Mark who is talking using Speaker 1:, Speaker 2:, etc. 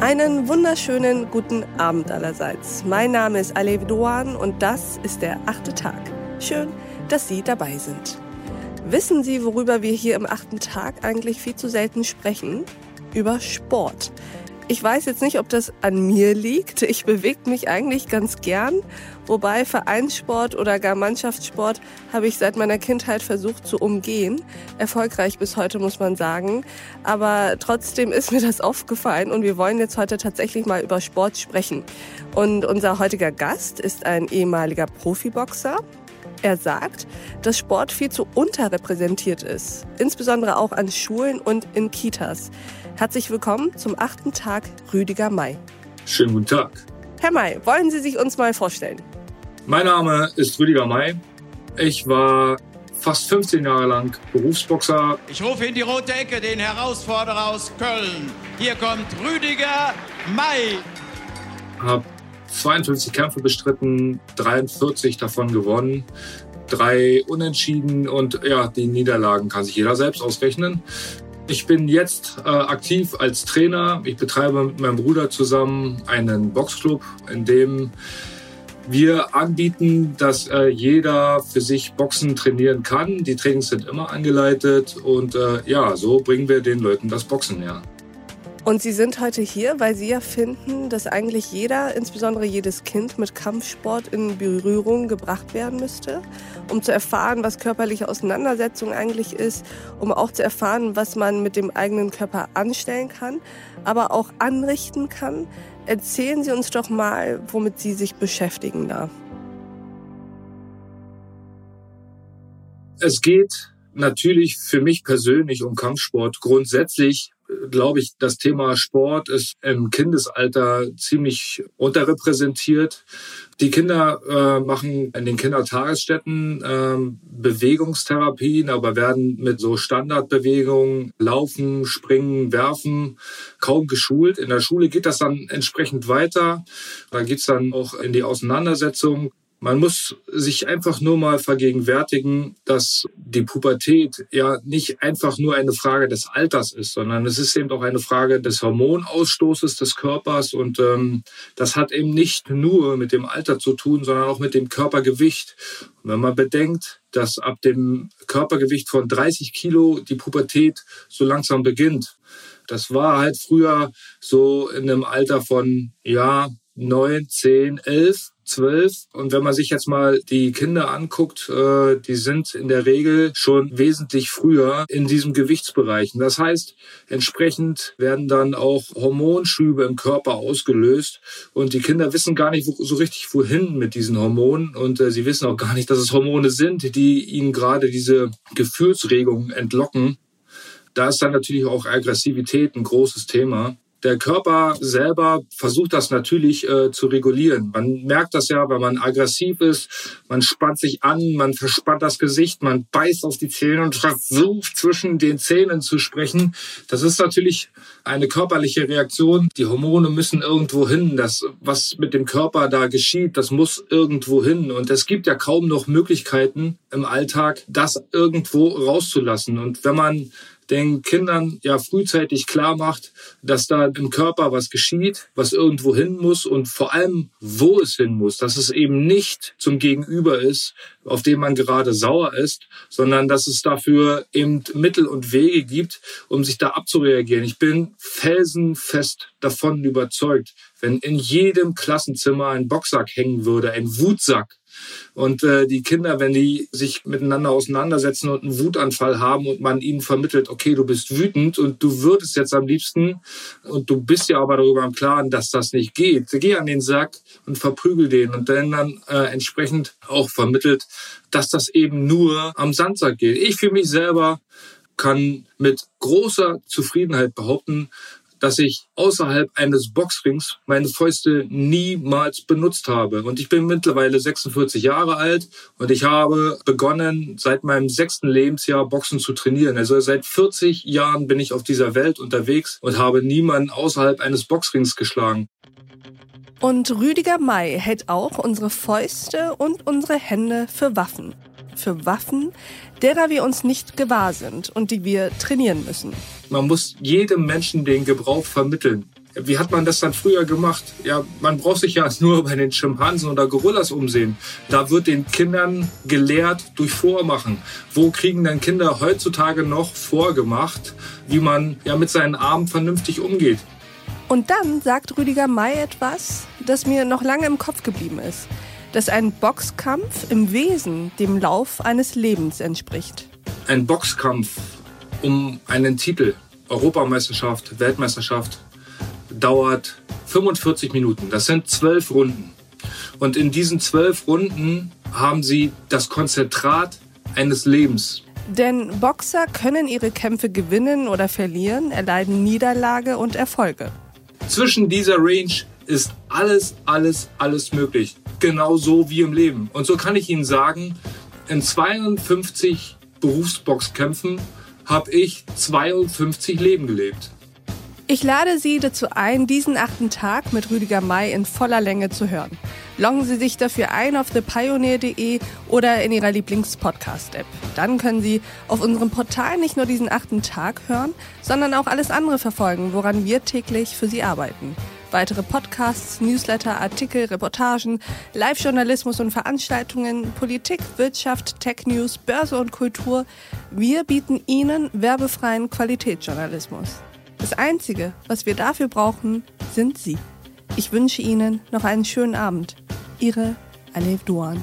Speaker 1: Einen wunderschönen guten Abend allerseits. Mein Name ist Alev Doan und das ist der achte Tag. Schön, dass Sie dabei sind. Wissen Sie, worüber wir hier im achten Tag eigentlich viel zu selten sprechen? Über Sport. Ich weiß jetzt nicht, ob das an mir liegt. Ich bewege mich eigentlich ganz gern. Wobei Vereinssport oder gar Mannschaftssport habe ich seit meiner Kindheit versucht zu umgehen. Erfolgreich bis heute, muss man sagen. Aber trotzdem ist mir das aufgefallen und wir wollen jetzt heute tatsächlich mal über Sport sprechen. Und unser heutiger Gast ist ein ehemaliger Profiboxer. Er sagt, dass Sport viel zu unterrepräsentiert ist, insbesondere auch an Schulen und in Kitas. Herzlich willkommen zum achten Tag Rüdiger May.
Speaker 2: Schönen guten Tag.
Speaker 1: Herr May, wollen Sie sich uns mal vorstellen?
Speaker 2: Mein Name ist Rüdiger May. Ich war fast 15 Jahre lang Berufsboxer.
Speaker 3: Ich rufe in die rote Ecke den Herausforderer aus Köln. Hier kommt Rüdiger May.
Speaker 2: Hab 52 Kämpfe bestritten, 43 davon gewonnen, drei Unentschieden und ja, die Niederlagen kann sich jeder selbst ausrechnen. Ich bin jetzt äh, aktiv als Trainer. Ich betreibe mit meinem Bruder zusammen einen Boxclub, in dem wir anbieten, dass äh, jeder für sich Boxen trainieren kann. Die Trainings sind immer angeleitet und äh, ja, so bringen wir den Leuten das Boxen näher.
Speaker 1: Und Sie sind heute hier, weil Sie ja finden, dass eigentlich jeder, insbesondere jedes Kind, mit Kampfsport in Berührung gebracht werden müsste, um zu erfahren, was körperliche Auseinandersetzung eigentlich ist, um auch zu erfahren, was man mit dem eigenen Körper anstellen kann, aber auch anrichten kann. Erzählen Sie uns doch mal, womit Sie sich beschäftigen da.
Speaker 2: Es geht natürlich für mich persönlich um Kampfsport. Grundsätzlich glaube ich, das Thema Sport ist im Kindesalter ziemlich unterrepräsentiert. Die Kinder äh, machen in den Kindertagesstätten äh, Bewegungstherapien, aber werden mit so Standardbewegungen, Laufen, Springen, Werfen, kaum geschult. In der Schule geht das dann entsprechend weiter. Da geht's dann auch in die Auseinandersetzung man muss sich einfach nur mal vergegenwärtigen, dass die Pubertät ja nicht einfach nur eine Frage des Alters ist, sondern es ist eben auch eine Frage des Hormonausstoßes des Körpers. Und ähm, das hat eben nicht nur mit dem Alter zu tun, sondern auch mit dem Körpergewicht. Und wenn man bedenkt, dass ab dem Körpergewicht von 30 Kilo die Pubertät so langsam beginnt, das war halt früher so in einem Alter von ja neun, zehn, elf zwölf. Und wenn man sich jetzt mal die Kinder anguckt, äh, die sind in der Regel schon wesentlich früher in diesem Gewichtsbereich. Das heißt, entsprechend werden dann auch Hormonschübe im Körper ausgelöst. Und die Kinder wissen gar nicht so richtig, wohin mit diesen Hormonen. Und äh, sie wissen auch gar nicht, dass es Hormone sind, die ihnen gerade diese Gefühlsregungen entlocken. Da ist dann natürlich auch Aggressivität ein großes Thema der Körper selber versucht das natürlich äh, zu regulieren. Man merkt das ja, wenn man aggressiv ist, man spannt sich an, man verspannt das Gesicht, man beißt auf die Zähne und versucht zwischen den Zähnen zu sprechen. Das ist natürlich eine körperliche Reaktion. Die Hormone müssen irgendwo hin. Das, was mit dem Körper da geschieht, das muss irgendwo hin. Und es gibt ja kaum noch Möglichkeiten im Alltag, das irgendwo rauszulassen. Und wenn man den Kindern ja frühzeitig klar macht, dass da im Körper was geschieht, was irgendwo hin muss und vor allem, wo es hin muss, dass es eben nicht zum Gegenüber ist, auf dem man gerade sauer ist, sondern dass es dafür eben Mittel und Wege gibt, um sich da abzureagieren. Ich bin felsenfest davon überzeugt, wenn in jedem Klassenzimmer ein Boxsack hängen würde, ein Wutsack, und äh, die Kinder, wenn die sich miteinander auseinandersetzen und einen Wutanfall haben und man ihnen vermittelt, okay, du bist wütend und du würdest jetzt am liebsten und du bist ja aber darüber im Klaren, dass das nicht geht. Geh an den Sack und verprügel den und dann dann äh, entsprechend auch vermittelt, dass das eben nur am Sandsack geht. Ich für mich selber kann mit großer Zufriedenheit behaupten, dass ich außerhalb eines Boxrings meine Fäuste niemals benutzt habe. Und ich bin mittlerweile 46 Jahre alt und ich habe begonnen, seit meinem sechsten Lebensjahr Boxen zu trainieren. Also seit 40 Jahren bin ich auf dieser Welt unterwegs und habe niemanden außerhalb eines Boxrings geschlagen.
Speaker 1: Und Rüdiger May hält auch unsere Fäuste und unsere Hände für Waffen. Für Waffen, derer wir uns nicht gewahr sind und die wir trainieren müssen.
Speaker 2: Man muss jedem Menschen den Gebrauch vermitteln. Wie hat man das dann früher gemacht? Ja, man braucht sich ja nur bei den Schimpansen oder Gorillas umsehen. Da wird den Kindern gelehrt durch Vormachen. Wo kriegen denn Kinder heutzutage noch vorgemacht, wie man ja mit seinen Armen vernünftig umgeht?
Speaker 1: Und dann sagt Rüdiger May etwas, das mir noch lange im Kopf geblieben ist. Dass ein Boxkampf im Wesen dem Lauf eines Lebens entspricht.
Speaker 2: Ein Boxkampf um einen Titel, Europameisterschaft, Weltmeisterschaft, dauert 45 Minuten. Das sind zwölf Runden. Und in diesen zwölf Runden haben sie das Konzentrat eines Lebens.
Speaker 1: Denn Boxer können ihre Kämpfe gewinnen oder verlieren, erleiden Niederlage und Erfolge.
Speaker 2: Zwischen dieser Range ist alles, alles, alles möglich. Genauso wie im Leben. Und so kann ich Ihnen sagen, in 52 Berufsboxkämpfen habe ich 52 Leben gelebt.
Speaker 1: Ich lade Sie dazu ein, diesen achten Tag mit Rüdiger May in voller Länge zu hören. Loggen Sie sich dafür ein auf thepioneer.de oder in Ihrer Lieblings-Podcast-App. Dann können Sie auf unserem Portal nicht nur diesen achten Tag hören, sondern auch alles andere verfolgen, woran wir täglich für Sie arbeiten. Weitere Podcasts, Newsletter, Artikel, Reportagen, Live-Journalismus und Veranstaltungen, Politik, Wirtschaft, Tech-News, Börse und Kultur. Wir bieten Ihnen werbefreien Qualitätsjournalismus. Das Einzige, was wir dafür brauchen, sind Sie. Ich wünsche Ihnen noch einen schönen Abend. Ihre Alev Duan.